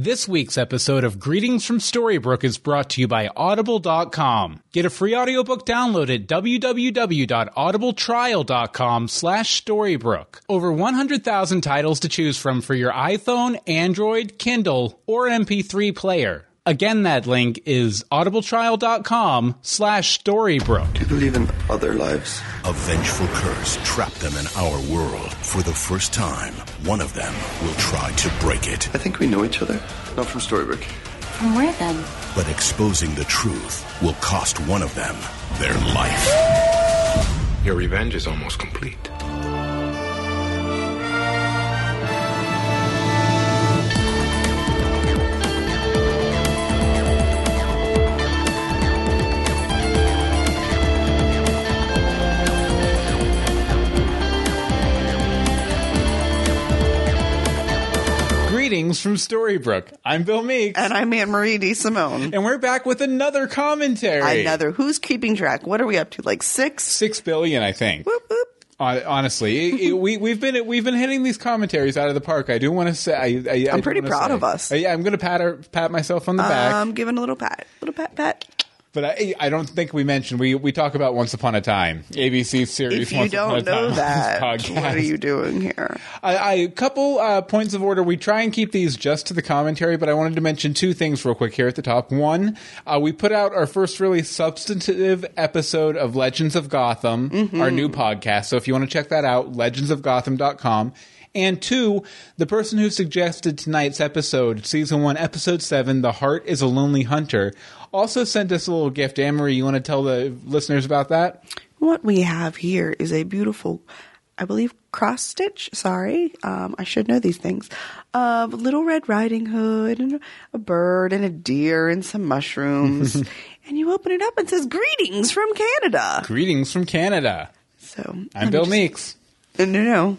This week's episode of Greetings from Storybrooke is brought to you by Audible.com. Get a free audiobook download at www.audibletrial.com slash Storybrooke. Over 100,000 titles to choose from for your iPhone, Android, Kindle, or MP3 player. Again, that link is audibletrial.com slash Storybrooke. Do you believe in other lives? A vengeful curse trapped them in our world. For the first time, one of them will try to break it. I think we know each other. Not from Storybrooke. From where then? But exposing the truth will cost one of them their life. Your revenge is almost complete. Greetings from Storybrooke. I'm Bill Meeks. And I'm Anne Marie D. Simone. And we're back with another commentary. Another. Who's keeping track? What are we up to? Like six? Six billion, I think. Whoop, whoop. Hon- Honestly, it- it- we we've been we've been hitting these commentaries out of the park. I do want to say I, I, I'm pretty proud of us. Yeah, I'm going to pat her, pat myself on the back. Um, I'm giving a little pat. Little pat, pat. But I, I don't think we mentioned we we talk about Once Upon a Time, ABC series. If you Once don't a know that, what are you doing here? I, I a couple uh, points of order. We try and keep these just to the commentary, but I wanted to mention two things real quick here at the top. One, uh, we put out our first really substantive episode of Legends of Gotham, Mm-hmm. our new podcast. So if you want to check that out, legendsofgotham.com. And two, the person who suggested tonight's episode, season one, episode seven, The Heart is a Lonely Hunter, also sent us a little gift. Marie, you want to tell the listeners about that? What we have here is a beautiful, I believe, cross stitch. Sorry, um, I should know these things. Of Little Red Riding Hood and a bird and a deer and some mushrooms. and you open it up and it says "Greetings from Canada." Greetings from Canada. So I'm Bill Meeks. No, no.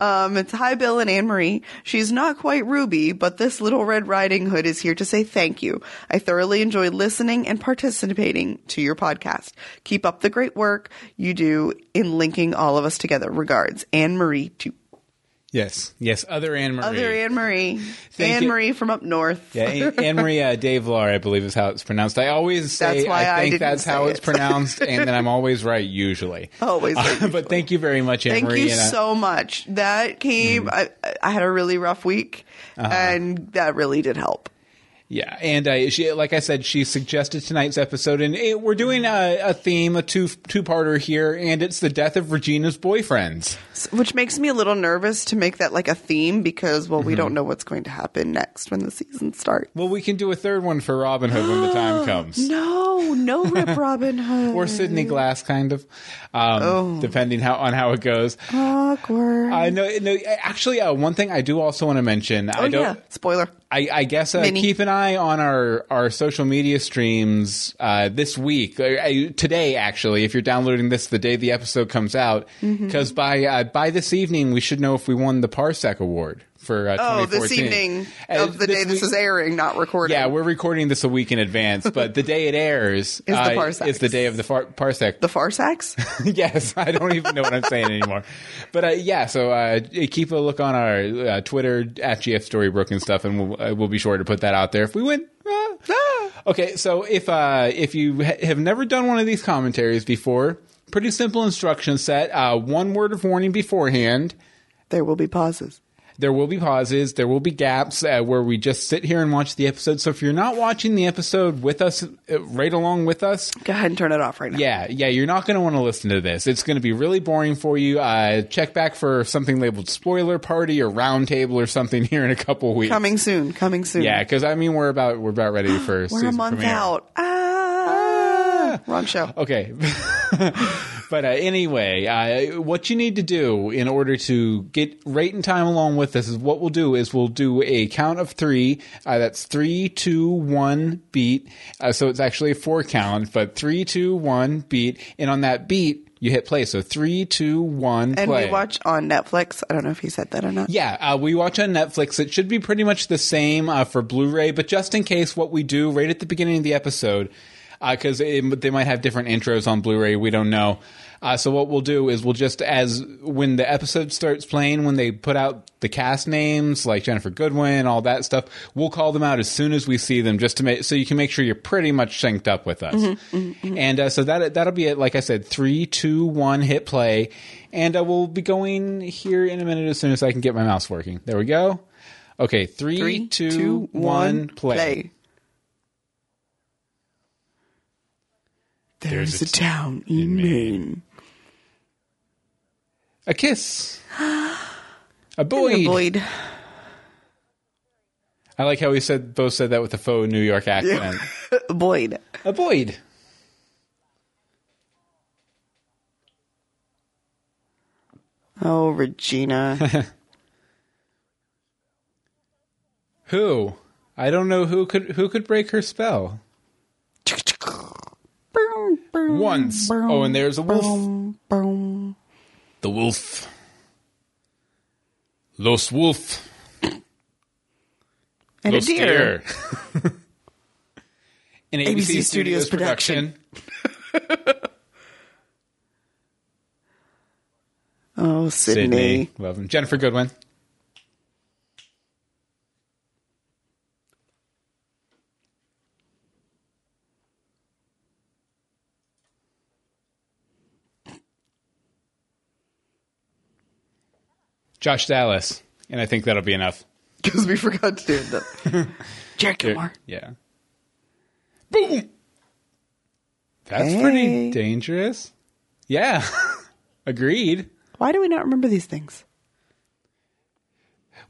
Um, it's Hi, Bill and Anne Marie. She's not quite Ruby, but this little Red Riding Hood is here to say thank you. I thoroughly enjoy listening and participating to your podcast. Keep up the great work you do in linking all of us together. Regards, Anne Marie to Yes, yes. Other Anne Marie. other Anne Marie. Anne. Marie from up north. Yeah, Anne, Anne Marie uh, Davlar, I believe is how it's pronounced. I always say That's why I I think didn't that's how say it's pronounced, and then I'm always right usually. Always right, Uh, but thank you very much, Anne Thank Marie. you and, uh, so much. That came. Mm-hmm. I, I had a really rough week, Uh-huh. and that really did help. Yeah, and uh, she, like I said, she suggested tonight's episode, and it, we're doing a, a theme, a two two parter here, and it's the death of Regina's boyfriends. which makes me a little nervous to make that like a theme because well Mm-hmm. we don't know what's going to happen next when the season starts Well, we can do a third one for Robin Hood when the time comes. no no rip robin hood Or Sidney Glass, kind of, um, Oh. depending how on how it goes. awkward I know. No, actually, uh, one thing I do also want to mention. I oh don't. yeah spoiler I, I guess uh, keep an eye on our, our social media streams uh, this week, uh, uh, today actually. If you're downloading this the day the episode comes out, Mm-hmm. because by uh, by this evening we should know if we won the Parsec Award for uh, oh this evening Uh, of the day this week- is airing not recording Yeah, we're recording this a week in advance, but the day it airs Is the uh, Parsecs. is the day of the far- Parsec. the farsax yes, I don't even know what I'm saying anymore. But uh, yeah, so uh, keep a look on our uh, Twitter at GF Storybrooke and stuff, and we'll, uh, we'll be sure to put that out there if we win. Ah. Okay, so if uh, if you ha- have never done one of these commentaries before, pretty simple instruction set. Uh, one word of warning beforehand. there will be pauses There will be pauses. There will be gaps uh, where we just sit here and watch the episode. So if you're not watching the episode with us, uh, right along with us, go ahead and turn it off right now yeah, yeah, you're not going to want to listen to this. It's going to be really boring for you. Uh, check back for something labeled spoiler party or round table or something here in a couple weeks. coming soon coming soon Yeah, because I mean we're about we're about ready for we're a month premiere. out ah, wrong show Okay. but uh, anyway, uh, what you need to do in order to get right in time along with this is what we'll do is we'll do a count of three. Uh, that's three, two, one, beat. Uh, so it's actually a four count, but three, two, one, beat. And on that beat, you hit play. So three, two, one, and play. we watch on netflix i don't know if he said that or not Yeah, uh, we watch on Netflix. It should be pretty much the same uh, for Blu-ray, but just in case, what we do right at the beginning of the episode, because they might have different intros on Blu-ray. We don't know. Uh, so what we'll do is we'll just as when the episode starts playing, when they put out the cast names like Ginnifer Goodwin, all that stuff, we'll call them out as soon as we see them, just to make so you can make sure you're pretty much synced up with us. And uh, so that that'll be it. Like I said, three, two, one, hit play, and uh, we'll be going here in a minute as soon as I can get my mouse working. There we go. Okay, three, Three, two, two, one, one, play. There's, a, a town in Maine. A kiss. A A Boyd. Boyd. I like how we said both said that with a faux New York accent. A Boyd. A Boyd. Oh, Regina. Who? I don't know who could who could break her spell. Once. Oh, and there's a wolf. The wolf. Los Wolf. And Los a deer. Deer. An ABC, Studios, production. Oh, Sydney. Sydney. Love him. Ginnifer Goodwin. Josh Dallas. And I think that'll be enough. Because we forgot to do it. Jared Gilmore. Yeah. Boom. That's Hey. pretty dangerous. Yeah. Agreed. Why do we not remember these things?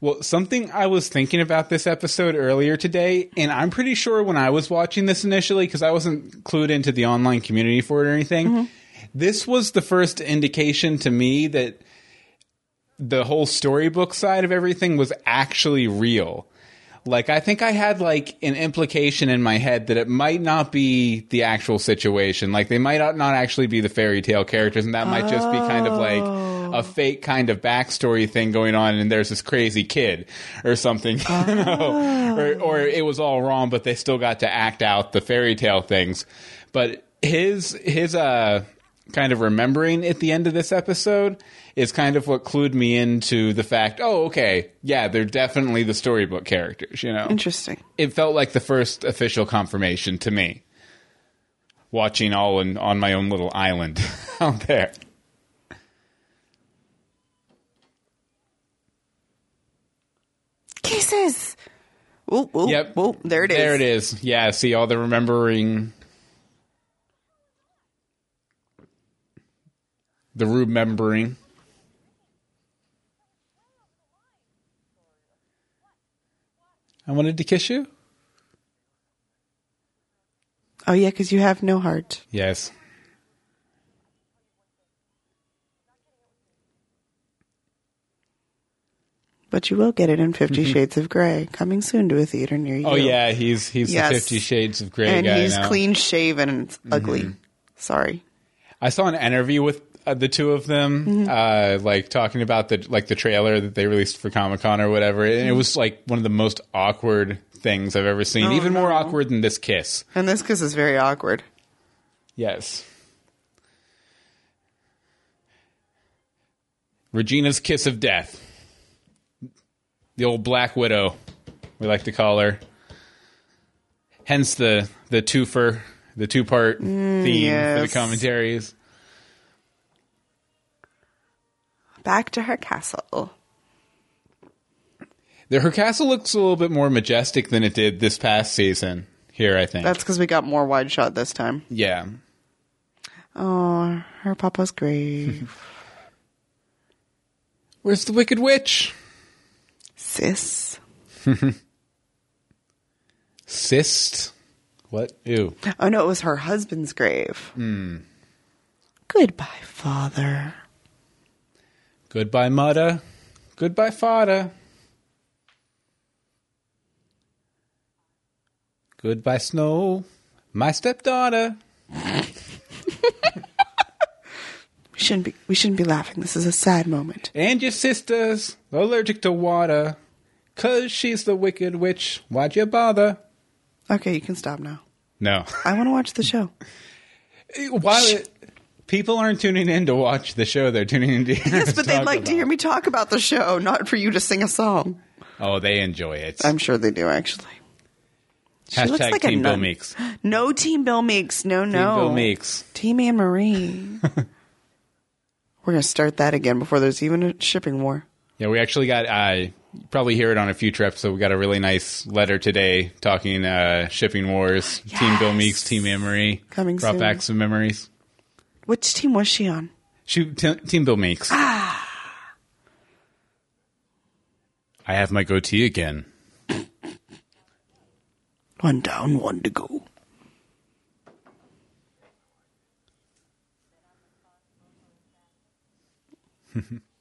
Well, something I was thinking about this episode earlier today, and I'm pretty sure when I was watching this initially, because I wasn't clued into the online community for it or anything, mm-hmm. this was the first indication to me that the whole storybook side of everything was actually real. Like, I think I had like an implication in my head that it might not be the actual situation. Like, they might not not actually be the fairy tale characters, and that might just be kind of like a fake kind of backstory thing going on, and there's this crazy kid or something, you know, or, or it was all wrong, but they still got to act out the fairy tale things. But his his uh kind of remembering at the end of this episode is kind of what clued me into the fact, oh, okay, yeah, they're definitely the storybook characters, you know. Interesting. It felt like the first official confirmation to me. Watching all in, on my own little island out there. Kisses. Oh, oh, Yep. oh, there it is. There it is. Yeah, see all the remembering. The room remembering. I wanted to kiss you? Oh, yeah, because you have no heart. Yes. But you will get it in 50 Shades of Grey, coming soon to a theater near you. Mm-hmm. Oh yeah, he's he's Yes. the Fifty Shades of Grey And guy he's now. Mm-hmm. clean shaven and it's ugly. Sorry. I saw an interview with uh, the two of them, Mm-hmm. uh, like talking about the like the trailer that they released for Comic Con or whatever, and Mm-hmm. it was like one of the most awkward things I've ever seen. Oh, Even more awkward than this kiss. And this kiss is very awkward. Yes. Regina's kiss of death. The old Black Widow, we like to call her. Hence the the twofer, the two part theme for the commentaries. Back to her castle. Her castle looks a little bit more majestic than it did this past season. Here, I think. That's because we got more wide shot this time. yeah. Oh, her papa's grave. Where's the Wicked Witch? Sis. Cyst. What? Ew. Oh no, it was her husband's grave. Hmm. Goodbye, father. Goodbye, Mudda. Goodbye, Fada. Goodbye, Snow. My stepdaughter. We shouldn't be. We shouldn't be laughing. This is a sad moment. And your sister's allergic to water. Cause she's the wicked witch. Why'd you bother? Okay, you can stop now. No. I want to watch the show. While people aren't tuning in to watch the show, they're tuning in to hear Yes, but they'd like to hear me talk about the show, not for you to sing a song. Oh, they enjoy it. I'm sure they do, actually. She Hashtag looks like a Team Bill. Meeks. No Team Bill Meeks. No, no. Team Bill Meeks. Team Anne Marie. We're going to start that again before there's even a shipping war. Yeah, we actually got. Uh, probably hear it on a future episode. We got a really nice letter today talking uh, shipping wars. Team Bill Meeks, Team Anne Marie. Coming brought soon. back some memories. Which team was she on? She, t- Team Bill Meeks. Ah. I have my goatee again. One down, one to go.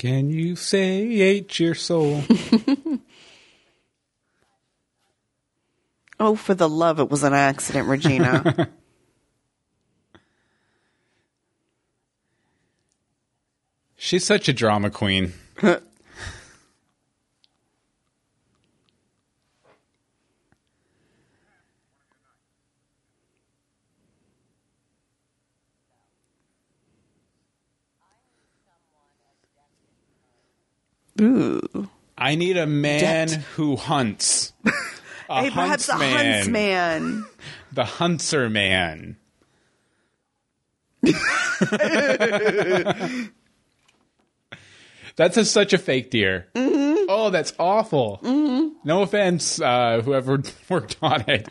Can you say ate your soul? Oh, for the love, it was an accident, Regina. She's such a drama queen. Ooh. I need a man Debt. who hunts. A hey, perhaps a huntsman. huntsman. The hunter man. That's a, such a fake deer. Mm-hmm. Oh, that's awful. No offense, uh, whoever worked on it.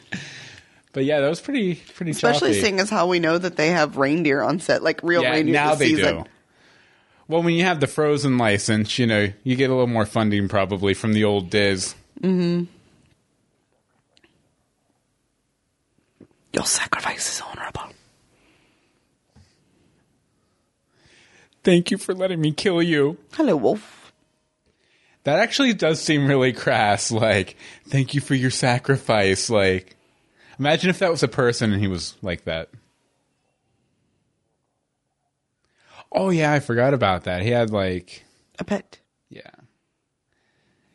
But yeah, that was pretty pretty Especially choppy. seeing as how we know that they have reindeer on set, like real yeah, reindeer now this they season. do. Well, when you have the frozen license, you know you get a little more funding probably from the old Diz. Mm-hmm. Your sacrifice is honorable. Thank you for letting me kill you. Hello, wolf. That actually does seem really crass. Like, thank you for your sacrifice. Like, imagine if that was a person and he was like that. Oh yeah, I forgot about that. He had like, A pet. yeah.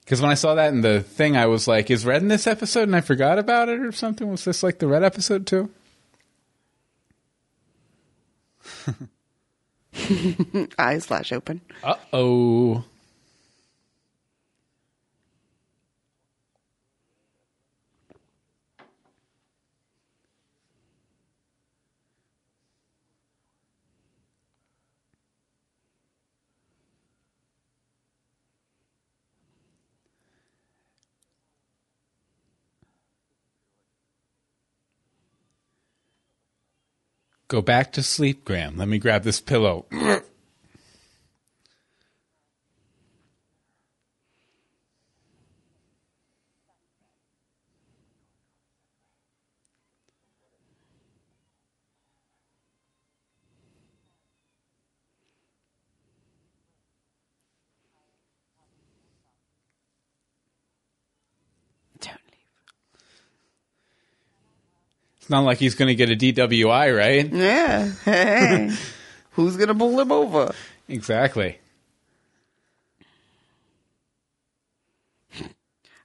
Because when I saw that in the thing, I was like, "Is Red in this episode?" And I forgot about it or something. Was this like the Red episode too? Eyes flash open. Uh oh. Go back to sleep, Graham. Let me grab this pillow. not like he's going to get a DWI, right? Yeah. Hey. Who's gonna pull him over? Exactly.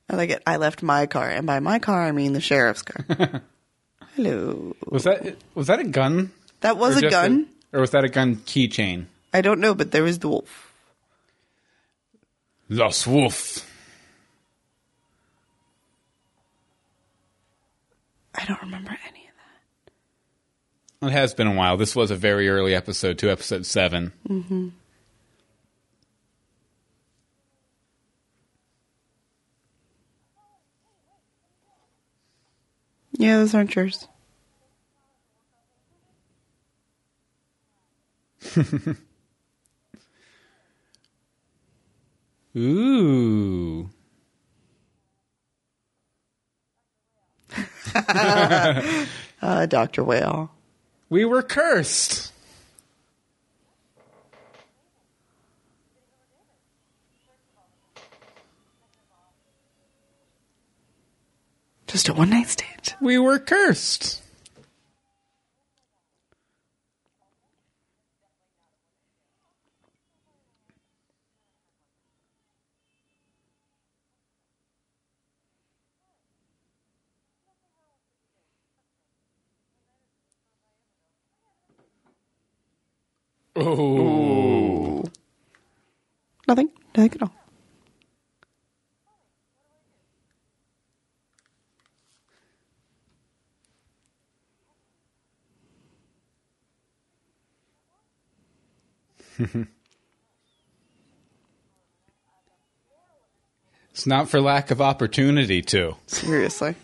I like it. I left my car, and by my car I mean the sheriff's car. Hello. Was that was that a gun? That was Or a gun. or was that a gun keychain? I don't know, but there was the wolf. Los Wolf. I don't remember any of that. It has been a while. This was a very early episode, to episode 7 Mm-hmm. Yeah, those aren't yours. Ooh. Uh, Doctor Whale. We were cursed. Just a one night stand. We were cursed. Oh. Nothing. Nothing at all. It's not for lack of opportunity to. Seriously.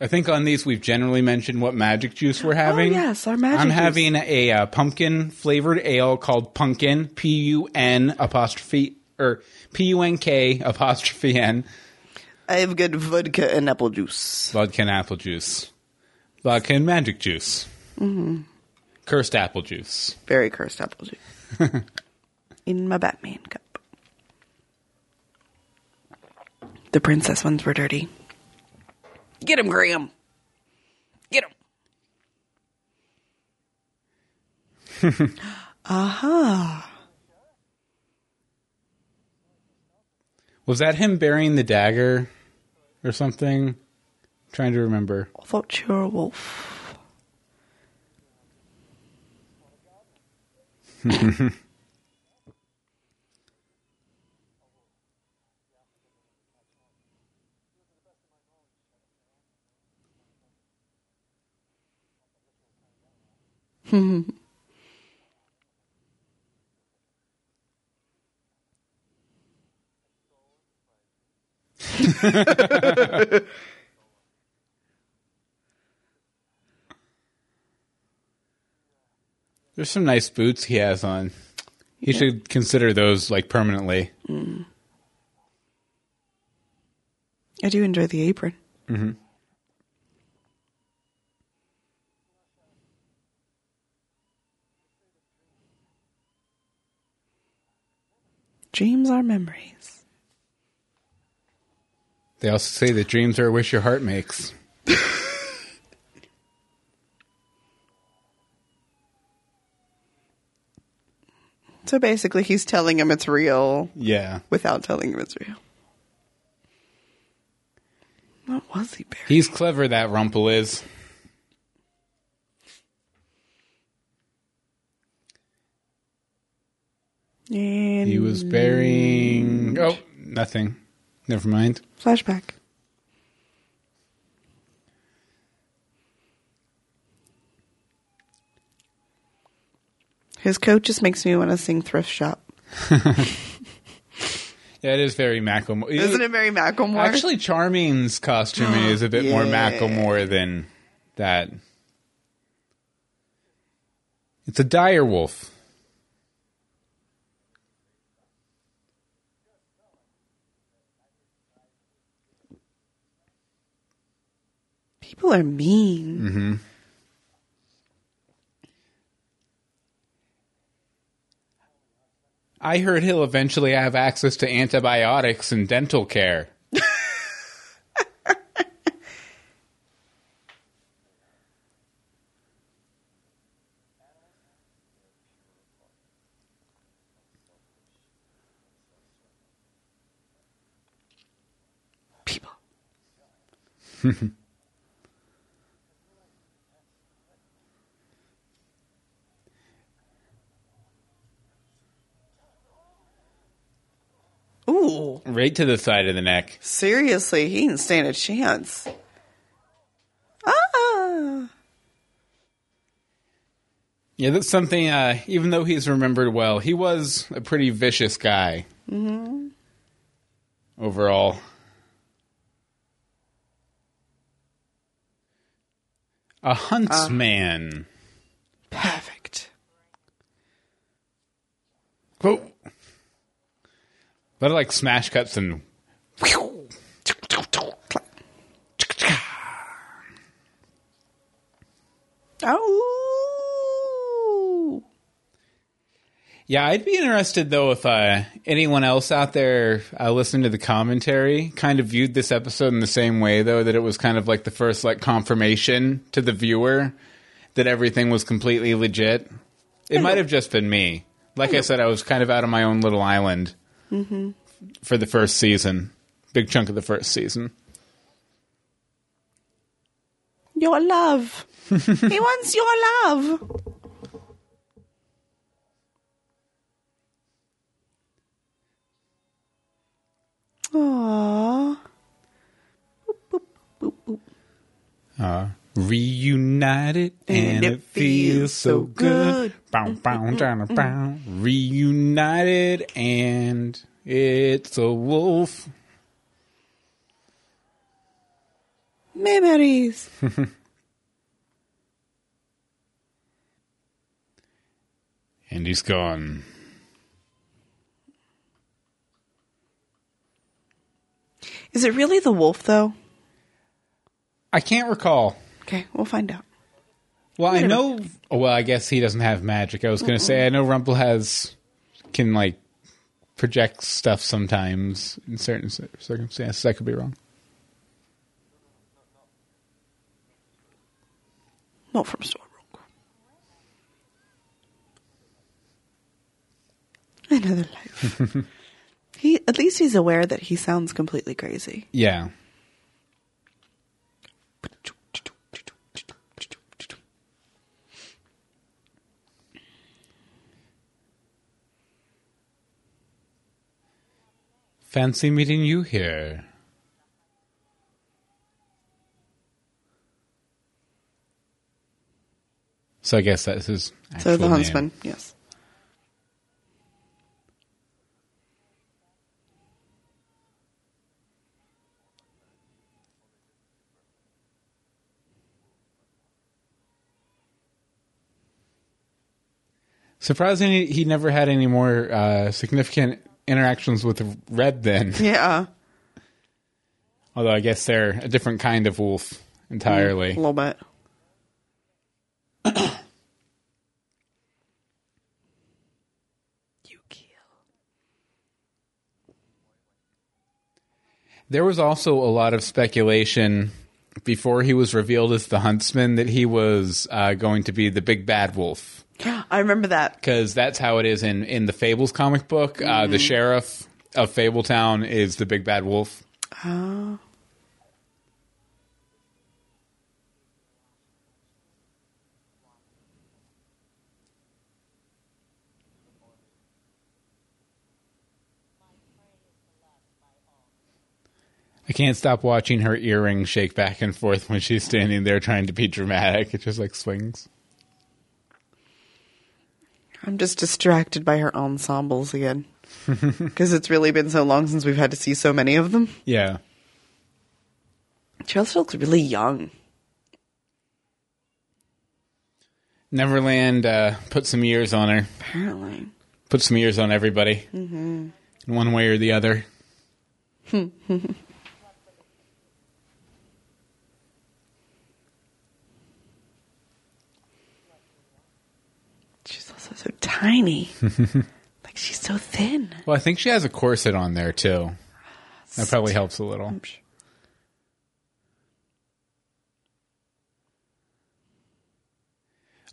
I think on these we've generally mentioned what magic juice we're having. Oh, yes, our magic juice. I'm juice. having a, uh pumpkin flavored ale called Pumpkin P U N apostrophe or P U N K apostrophe N I have good vodka and apple juice. vodka and apple juice, vodka and magic juice, mm-hmm. cursed apple juice. Very cursed apple juice. In my Batman cup. The princess ones were dirty. Get him, Graham. Get him. Aha. Uh-huh. Was that him burying the dagger or something? trying to remember. I thought you were a wolf. There's some nice boots he has on. He should consider those like permanently. Mm. I do enjoy the apron. Mm-hmm. Dreams are memories. They also say that dreams are a wish your heart makes. So basically, he's telling him it's real Yeah. without telling him it's real. What was he buried? He's clever, that Rumple is. And He was burying. Oh, nothing. Never mind. flashback. His coat just makes me want to sing thrift shop. Yeah, it is very Macklemore. Isn't it very Macklemore? Actually, Charming's costume is a bit more Macklemore than that. It's a dire wolf. People are mean. Mm-hmm. I heard he'll eventually have access to antibiotics and dental care. People. Ooh, Right to the side of the neck. seriously, he didn't stand a chance. Ah, Yeah, that's something, uh, even though he's remembered well, he was a pretty vicious guy. Mm-hmm. Overall. A huntsman. perfect. Whoa. A lot of like smash cuts and. Oh, Yeah, I'd be interested though if uh, anyone else out there uh, listening to the commentary kind of viewed this episode in the same way, though that it was kind of like the first like confirmation to the viewer that everything was completely legit. It might have just been me. Like I said, I was kind of out of my own little island for the first season, big chunk of the first season. Your love. he wants your love. Aww. Uh, Reunited and, it feels so good. Bow, bow, down, bow. Reunited and it's a wolf. Memories. And he's gone. Is it really the wolf, though? I can't recall. Okay, we'll find out. Well, I know. Well, I guess he doesn't have magic. I was going to say I know Rumple has can like project stuff sometimes in certain circumstances. I could be wrong. Not from Storybrooke. Another life. he at least he's aware that he sounds completely crazy. Yeah. Fancy meeting you here. So I guess that's his. So the actual name. huntsman, yes. Surprisingly, he never had any more uh, significant interactions with Red then. Yeah, Although I guess they're a different kind of wolf entirely. a little bit. you kill. There was also a lot of speculation before he was revealed as the huntsman that he was uh, going to be the big bad wolf. I remember that. Because that's how it is in, in the Fables comic book. Uh, the sheriff of Fabletown is the big bad wolf. Oh. I can't stop watching her earrings shake back and forth when she's standing there trying to be dramatic. It just like swings. I'm just distracted by her ensembles again. Because it's really been so long since we've had to see so many of them. Yeah. She also looks really young. Neverland uh, put some years on her. Apparently. Put some years on everybody. Mm-hmm. In one way or the other. She's also so tiny. like she's so thin. Well, I think she has a corset on there too. That probably helps a little.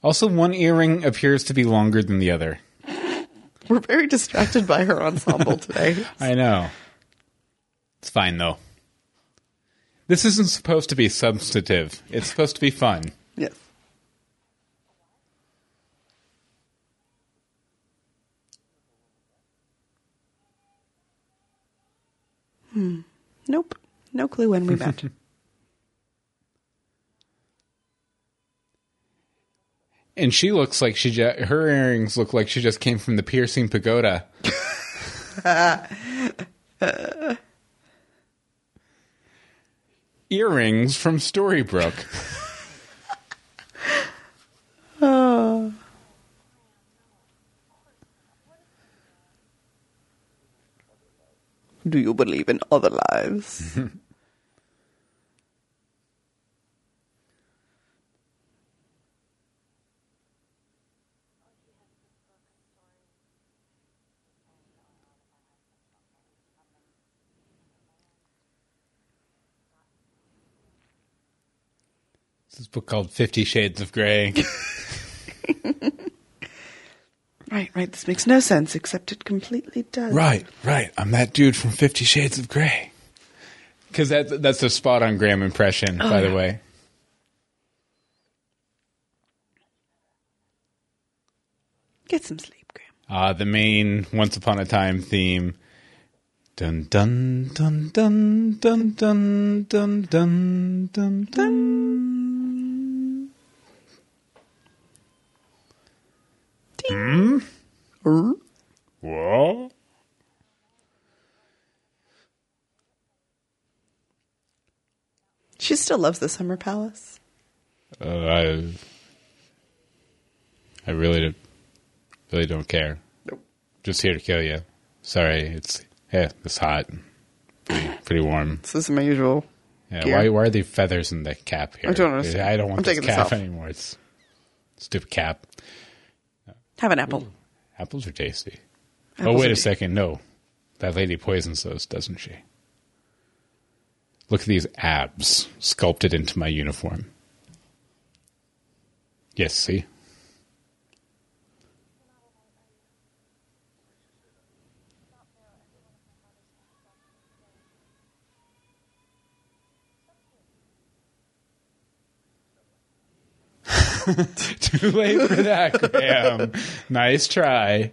Also, one earring appears to be longer than the other. We're very distracted by her ensemble today. I know. It's fine though. This isn't supposed to be substantive. It's supposed to be fun. Yes. Hmm. Nope. No clue when we met. And she looks like she ju- her earrings look like she just came from the piercing pagoda. earrings from Storybrooke. Do you believe in other lives? this book called Fifty Shades of Grey. Right, right. This makes no sense, except it completely does. right, right. I'm that dude from Fifty Shades of Grey. Because that, that's a spot on Graham impression, by the way. Get some sleep, Graham. Uh, the main Once Upon a Time theme. Dun dun dun dun dun dun dun dun dun dun. Hmm? What? She still loves the Summer Palace. Uh, I, I really don't, really don't care. Nope. Just here to kill you. Sorry, it's yeah, it's hot, pretty, pretty warm. This is my usual. Yeah, Gear. why why are the feathers in the cap here? I don't understand. I don't want I'm this cap anymore. It's stupid cap. Have an apple. Hmm. Apples are tasty. Oh, Apples oh wait a second, no, that lady poisons those, doesn't she? Look at these abs sculpted into my uniform. Yes, see. Too late for that, Graham. nice try.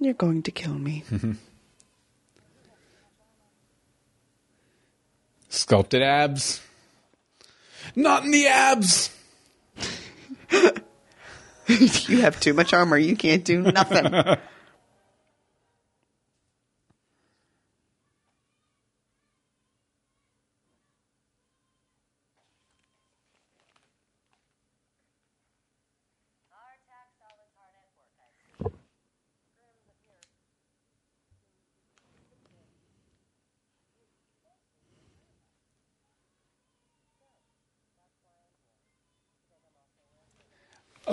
You're going to kill me. Sculpted abs. Not in the abs. you have too much armor. You can't do nothing.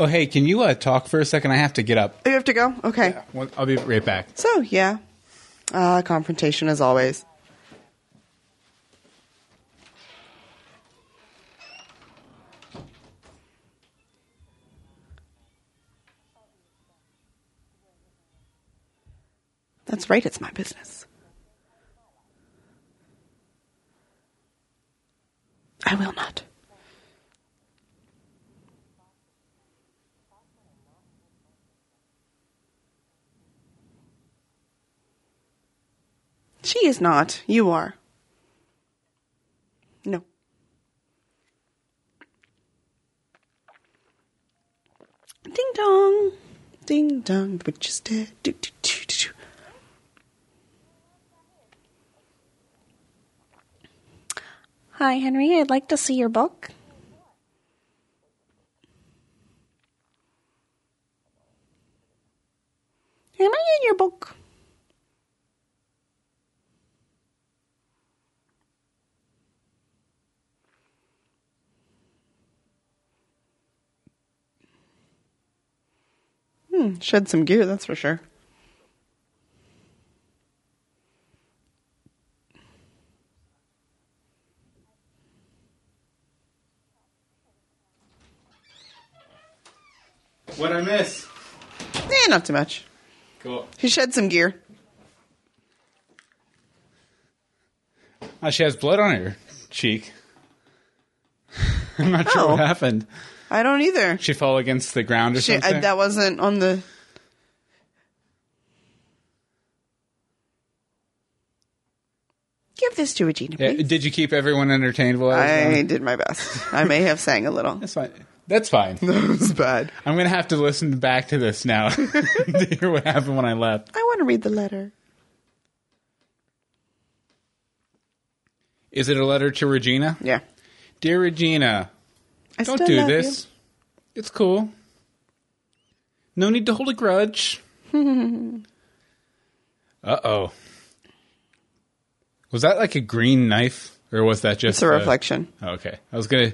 Oh, hey, can you uh, talk for a second? I have to get up. you have to go? Okay. Well, I'll be right back. So, yeah. Uh, confrontation as always. That's right, it's my business. I will not. She is not. You are. No. Ding dong. Ding dong. The witch is dead. Do, do, do, do. Hi, Henry. I'd like to see your book. Am I in your book? Hmm, shed some gear, that's for sure. What I miss? Eh, not too much. Cool. He shed some gear. Oh, she has blood on her cheek. I'm not sure Oh. what happened. I don't either. She fell against the ground or She, something. I, that wasn't on the. Give this to Regina, Yeah, please. did you keep everyone entertained while I was I gone? did my best. I may have sang a little. That's fine. That's fine. That was bad. I'm gonna have to listen back to this now to hear what happened when I left. I want to read the letter. Is it a letter to Regina? Yeah. Dear Regina, I don't do this. It's cool. No need to hold a grudge. uh oh. Was that like a green knife, or was that just It's a reflection. Oh, okay, I was gonna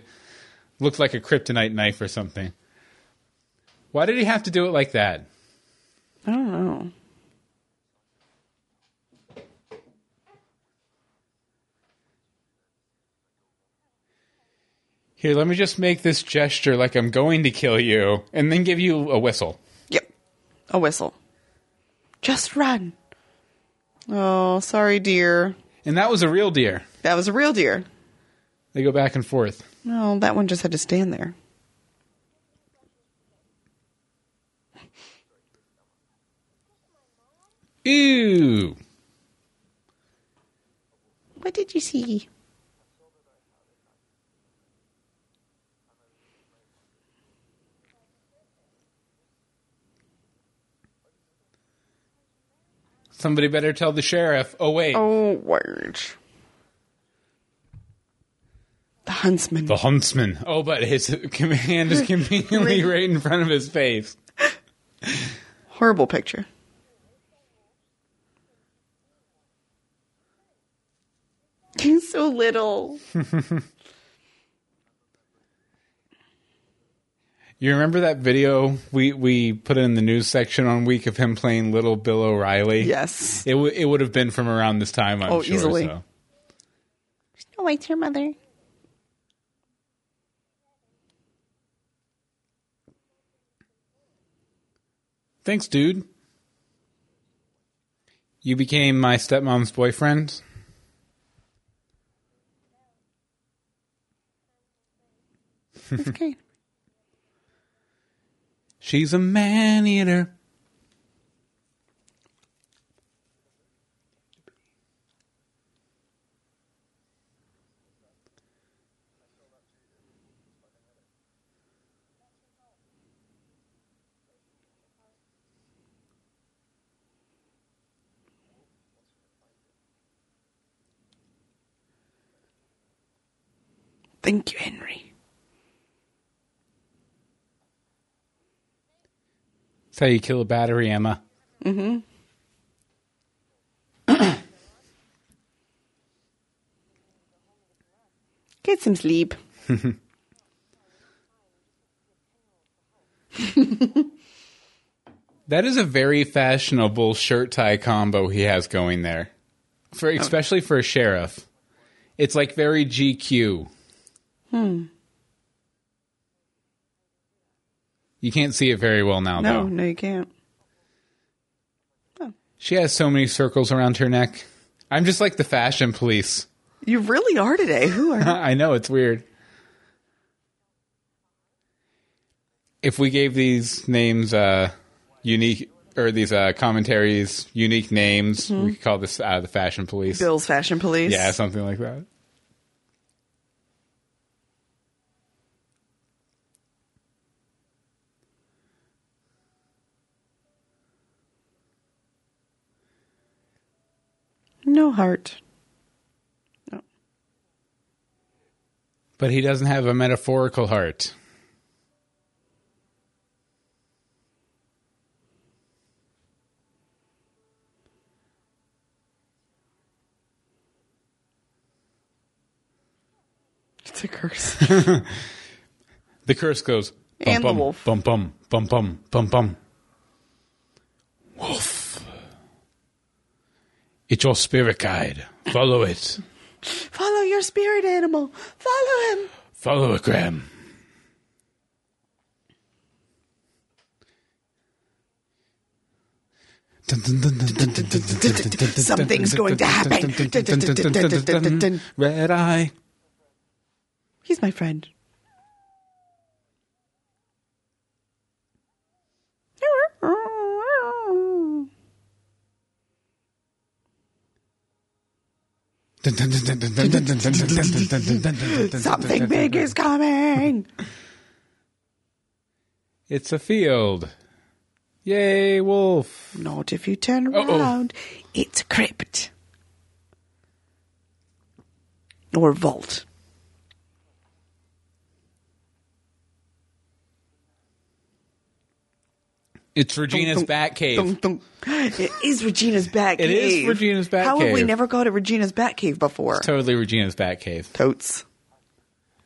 look like a kryptonite knife or something. Why did he have to do it like that? I don't know. Here, let me just make this gesture like I'm going to kill you, and then give you a whistle. Yep. A whistle. Just run. Oh, sorry, dear. And that was a real deer. That was a real deer. They go back and forth. No, that one just had to stand there. Ew. What did you see? Somebody better tell the sheriff. Oh, wait. Oh, word. The huntsman. The huntsman. Oh, but his hand is conveniently right in front of his face. Horrible picture. He's so little. You remember that video we, we put in the news section on week of him playing little Bill O'Reilly? Yes. It, w- it would have been from around this time, I'm Oh, sure. easily. So. Oh, wait, your mother. Thanks, dude. You became my stepmom's boyfriend. That's great. She's a man eater. Thank you, Henry. That's how you kill a battery, Emma. Mm-hmm. Get some sleep. That is a very fashionable shirt tie combo he has going there. For especially for a sheriff. It's like very GQ. Hmm. You can't see it very well now No, though. no, no, you can't. She has so many circles around her neck. I'm just like the fashion police. You really are today. Who are I know it's weird. If we gave these names uh unique or these uh commentaries unique names, we could call this uh, the fashion police. Bill's fashion police? Yeah, something like that. No heart. No. But he doesn't have a metaphorical heart. It's a curse. The curse goes bum And the bum, wolf. bum bum bum bum bum bum. Wolf. It's your spirit guide. Follow it. Follow your spirit animal. Follow him. Follow it, Graham. Something's going to happen. Red eye. He's my friend. Something big is coming. It's a field. Yay, wolf. Not if you turn Uh-oh. around. It's a crypt. Or vault. It's Regina's Dun, dun, bat cave. dun, dun. It is Regina's bat It is Regina's bat Cave. How have we never called it Regina's bat cave before? Totally Regina's bat cave. Totes.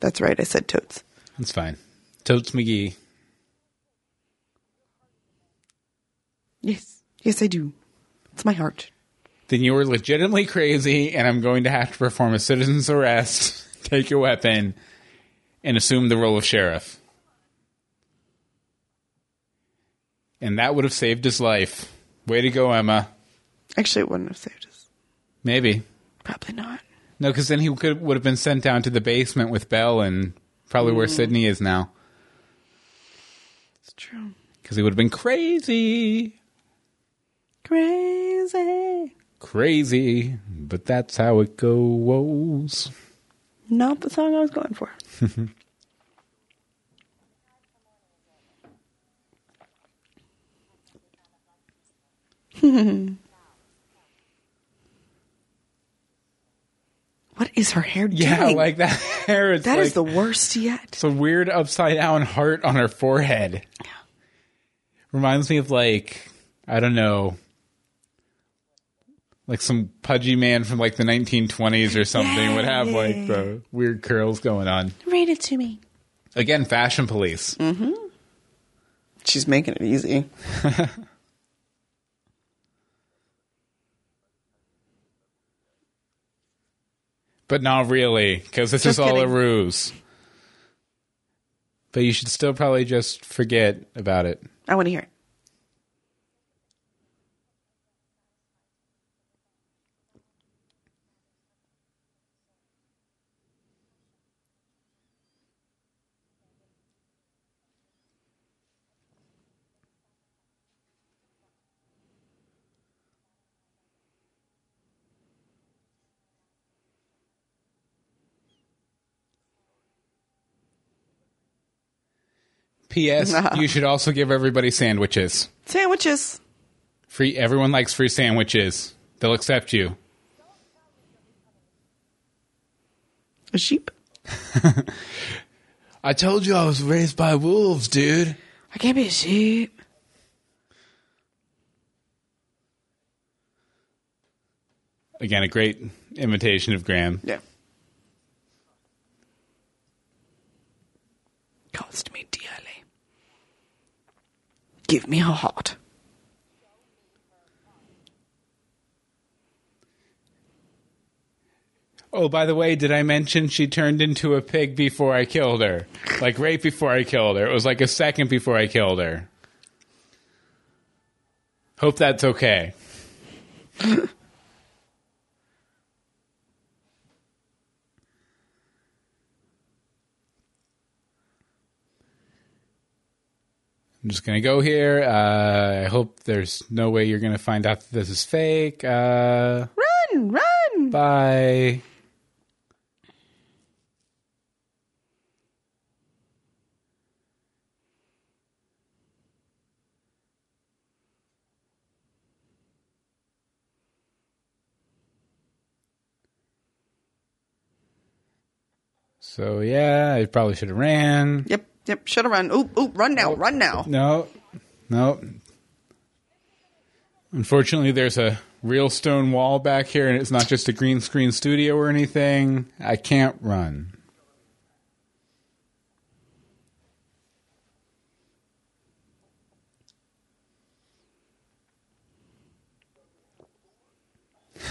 That's right, I said totes. That's fine. Totes McGee. Yes. Yes, I do. It's my heart. Then you were legitimately crazy, and I'm going to have to perform a citizen's arrest, take your weapon, and assume the role of sheriff. And that would have saved his life. Way to go, Emma. Actually, it wouldn't have saved us. Maybe. Probably not. No, because then he could would have been sent down to the basement with Belle and probably where mm. Sidney is now. It's true. Because he would have been crazy. Crazy. Crazy. But that's how it goes. Not the song I was going for. what is her hair doing? Yeah, like that hair. It's that like, is the worst yet. It's a weird upside down heart on her forehead. Reminds me of like I don't know, like some pudgy man from like the 1920s or something would have like the weird curls going on. Read it to me. Again, fashion police. Mm-hmm. She's making it easy. But not really, because this Just is all a ruse. But you should still probably just forget about it. I want to hear it. P.S. you should also give everybody sandwiches. Sandwiches. Free. Everyone likes free sandwiches. They'll accept you. A sheep. I told you I was raised by wolves, dude. I can't be a sheep. Again, a great imitation of Graham. Yeah. Cost me dearly. Give me her heart. Oh, by the way, did I mention she turned into a pig before I killed her? Like right before I killed her. It was like a second before I killed her. Hope that's okay. I'm just gonna go here. Uh, I hope there's no way you're gonna find out that this is fake. Uh, Run, run. bye. So yeah, I probably should have ran. Yep, yep. Should have run. Oop, oop. Run now, run now. No, no. Unfortunately, there's a real stone wall back here, and it's not just a green screen studio or anything. I can't run.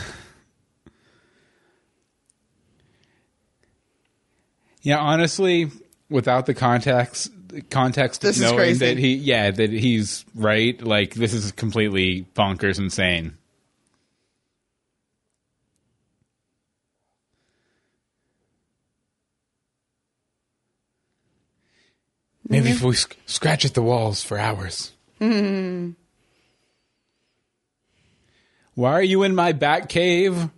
Yeah, honestly, without the context, context This of is knowing crazy. that he, yeah, that he's right. Like this is completely bonkers, insane. Maybe if mm-hmm. we sc- scratch at the walls for hours. Mm-hmm. Why are you in my back cave?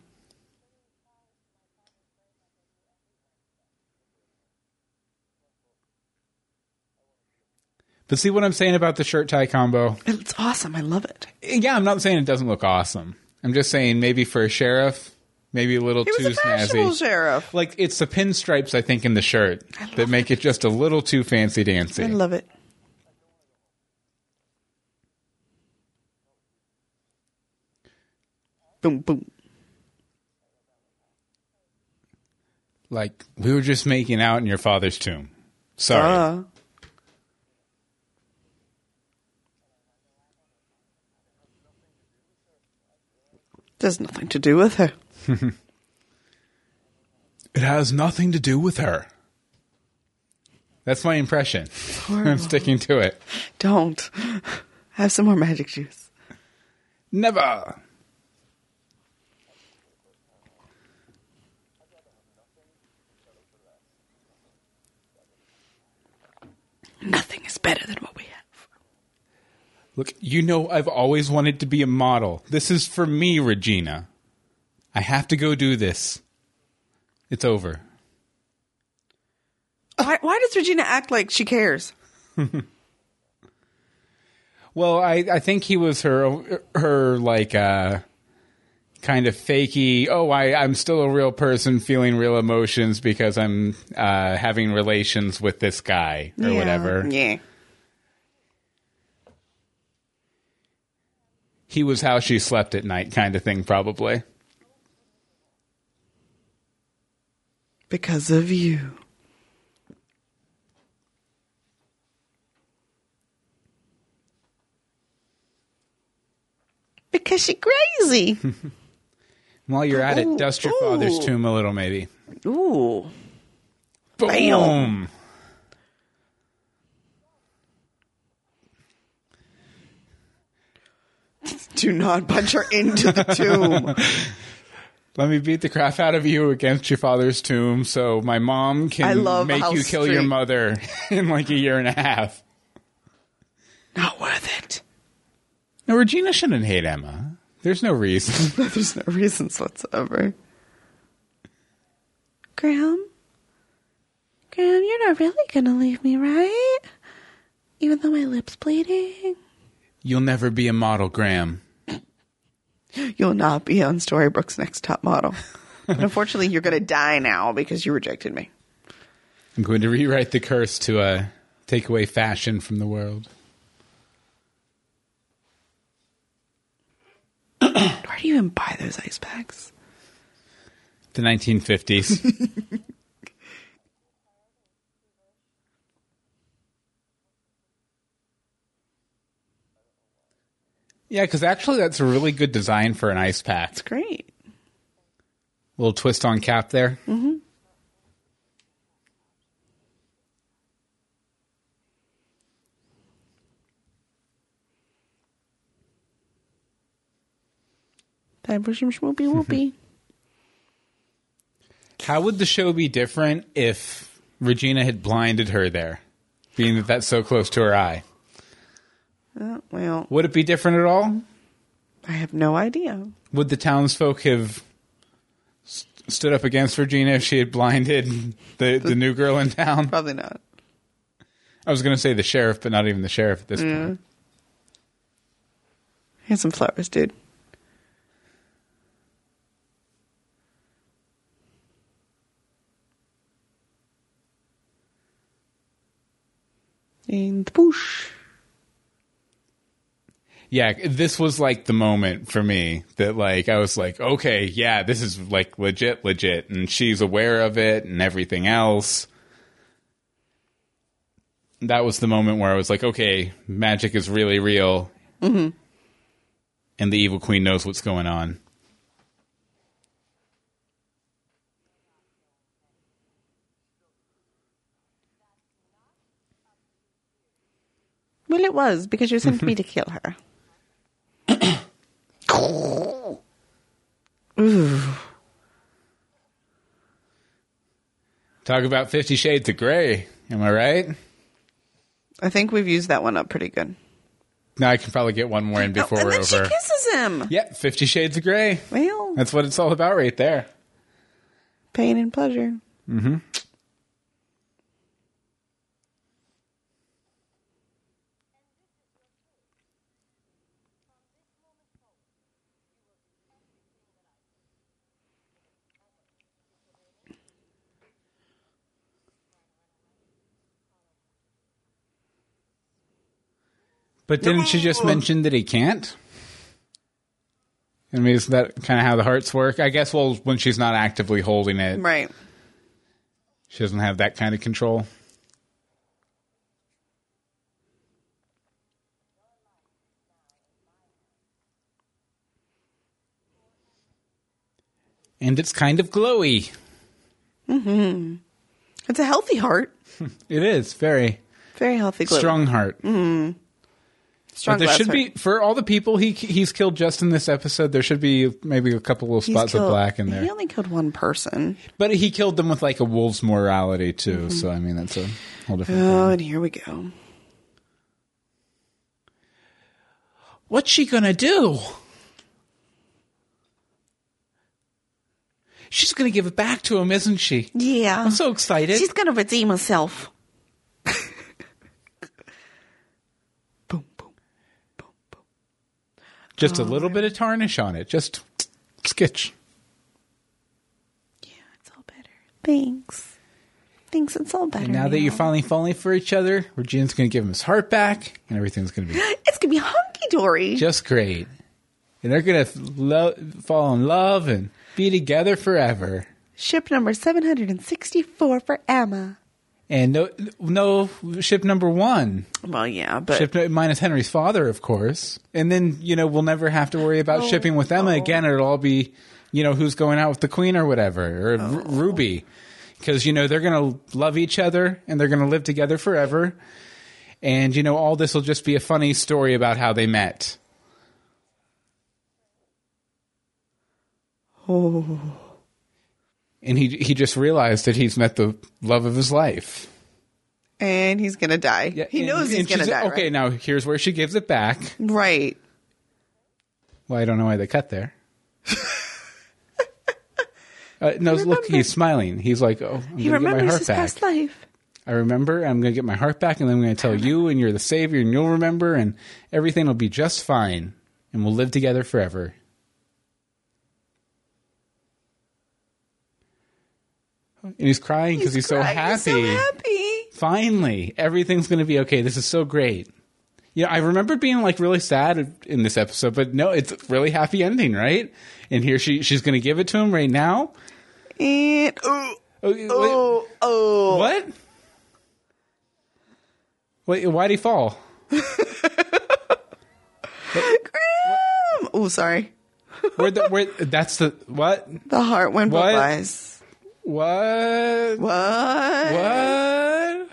But see what I'm saying about the shirt tie combo? It's awesome. I love it. Yeah, I'm not saying it doesn't look awesome. I'm just saying maybe for a sheriff, maybe a little He was too a fashionable snazzy. sheriff. Like it's the pinstripes, I think, in the shirt that make it just a little too fancy dancy. I love it. Boom, boom. Like we were just making out in your father's tomb. Sorry. Uh, there's nothing to do with her. It has nothing to do with her. That's my impression. I'm sticking to it. Don't. Have some more magic juice. Never. Nothing is better than what we have. Look, you know I've always wanted to be a model. This is for me, Regina. I have to go do this. It's over. Why, why does Regina act like she cares? Well, I, I think he was her her like uh kind of fakey. Oh, I I'm still a real person feeling real emotions because I'm uh having relations with this guy or Yeah. whatever. Yeah. He was how she slept at night kind of thing probably. Because of you. Because she crazy. While you're at it, dust your father's tomb a little maybe. Ooh. Boom. Bam. Do not punch her into the tomb. Let me beat the crap out of you against your father's tomb so my mom can I love make you House kill your mother in like a year and a half. not worth it. No, Regina shouldn't hate Emma. There's no reason. There's no reasons whatsoever. Graham? Graham, you're not really gonna leave me, right? Even though my lip's bleeding? You'll never be a model, Graham. You'll not be on Storybrooke's next top model. But unfortunately, you're going to die now because you rejected me. I'm going to rewrite the curse to uh, take away fashion from the world. Where do you even buy those ice packs? The 1950s. yeah, because actually, that's a really good design for an ice pack. It's great. Little twist on cap there. Mm-hmm. For some schmoopy whoopy. How would the show be different if Regina had blinded her there, being that that's so close to her eye? Uh, well, Would it be different at all? I have no idea. Would the townsfolk have st- stood up against Regina if she had blinded the, the new girl in town? Probably not. I was going to say the sheriff, but not even the sheriff at this point. Here's some flowers, dude. And the push. Yeah, this was like the moment for me that like I was like, okay, yeah, this is like legit, legit, and she's aware of it and everything else. That was the moment where I was like, okay, magic is really real, mm-hmm. and the evil queen knows what's going on. Well, it was because you sent me to kill her. Talk about Fifty Shades of Grey. Am I right? I think we've used that one up pretty good. Now I can probably get one more in before oh, we're then she over. kisses him. Yeah, Fifty Shades of Grey. Well, That's what it's all about right there. pain and pleasure. Mm-hmm. But didn't she just mention that he can't? I mean, isn't that kind of how the hearts work? I guess, well, when she's not actively holding it, Right. she doesn't have that kind of control. And it's kind of glowy. Mm-hmm. It's a healthy heart. It is very Very healthy. Strong heart. Strong But there should heart. be for all the people he he's killed just in this episode. There should be maybe a couple little He's spots of black in there. He only killed one person. But he killed them with like a wolf's morality too. Mm-hmm. So I mean that's a whole different. Thing. Oh, thing. and here we go. What's she gonna do? She's gonna give it back to him, isn't she? Yeah. I'm so excited. She's gonna redeem herself. boom, boom, boom, boom. Just a oh, little bit of tarnish on it. Just sketch. Yeah, it's all better. Thanks. Thanks, it's all better. And now that you're finally falling for each other, Regina's gonna give him his heart back, and everything's gonna be It's gonna be hunky dory. just great. And they're gonna lo- fall in love and be together forever. Ship number 764 for Emma. And no, no ship number one. Well, yeah, but Ship minus Henry's father, of course. And then you know we'll never have to worry about Oh, shipping with Emma again. It'll all be, you know, who's going out with the queen or whatever, or Oh. Ru- Ruby, because you know they're gonna love each other and they're gonna live together forever. And you know all this will just be a funny story about how they met. oh, And he he just realized that he's met the love of his life. and he's gonna die. he and- knows he's gonna die. Okay, right? now here's where she gives it back. right. Well, I don't know why they cut there. uh, no, look, he's smiling. He's like, "Oh, I'm He gonna get my remembers heart his back. past life. I remember. I'm gonna get my heart back, and then I'm gonna tell you, and you're the savior, and you'll remember, and everything will be just fine, and we'll live together forever." And he's crying because he's, so crying. happy. He's so happy. Finally, everything's going to be okay. This is so great. Yeah, I remember being like really sad in this episode, but no, it's a really happy ending, right? And here she she's going to give it to him right now. And oh, Oh, wait, oh, what? Wait, why'd he fall? Oh, sorry. Where the where? That's the what? The heart went What? bye-byes. What? What? What?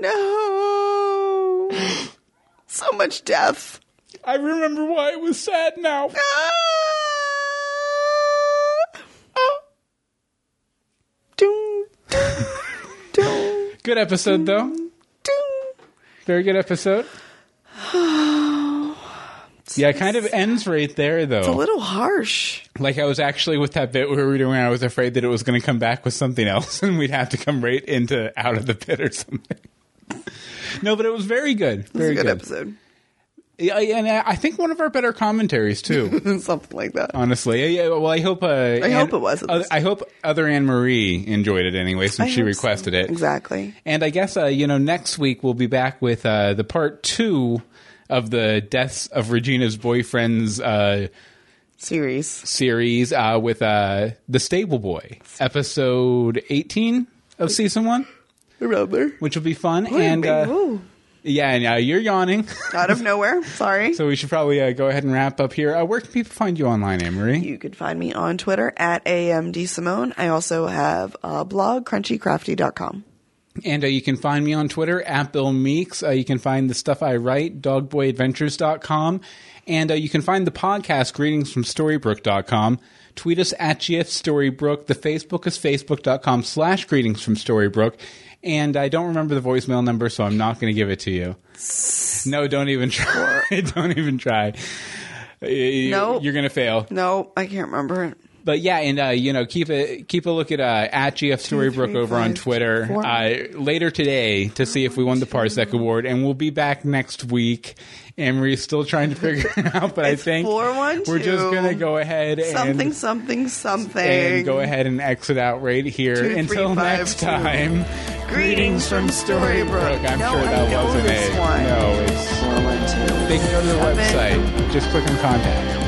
No. so much death. I remember why it was sad now. Ah! Oh. Doom, doom, doom, Good episode though. doom. Very good episode. Yeah, it kind of ends right there though. It's a little harsh. Like I was actually with that bit we were doing, I was afraid that it was going to come back with something else, and we'd have to come right into out of the pit or something. no, but it was very good, very good, good. episode. Yeah, and I think one of our better commentaries too. Something like that. honestly, yeah, yeah, well, I hope. Uh, I hope it was least. I hope other Anne Marie enjoyed it anyway, since I she hope so. requested it. Exactly. And I guess uh, you know next week we'll be back with uh, the part two of the deaths of Regina's boyfriends. Uh, Series. series uh, with uh, the Stable Boy, episode eighteen of season one, Remember? which will be fun. And uh, Ooh. yeah, and uh, you're yawning, Out of nowhere. Sorry. so we should probably uh, go ahead and wrap up here. Uh, where can people find you online, Amory? You can find me on Twitter at amdsimone. I also have a blog, crunchycrafty.com. And uh, you can find me on Twitter at Bill Meeks. Uh, you can find the stuff I write, dogboyadventures.com. And uh, you can find the podcast, greetings from Storybrooke.com. Tweet us at GFStorybrooke. The Facebook is facebook.com slash greetings from Storybrooke. And I don't remember the voicemail number, so I'm not going to give it to you. No, don't even try. don't even try. Nope. You're going to fail. No, I can't remember it. But yeah, and uh, you know, keep a keep a look at uh, at GF Storybrooke three, over on Twitter uh, later today to see if we won the Parsec Award, and we'll be back next week. Emery's still trying to figure it out, but It's I think four, one, we're just gonna go ahead Something, and something, something. and go ahead and exit out right here. Two, three, Until five, next two. time, Greetings from Storybrooke. I'm No, sure that wasn't it. one. No, it's Four, one, two, they can go to the seven. website. Just click on contact. Just click on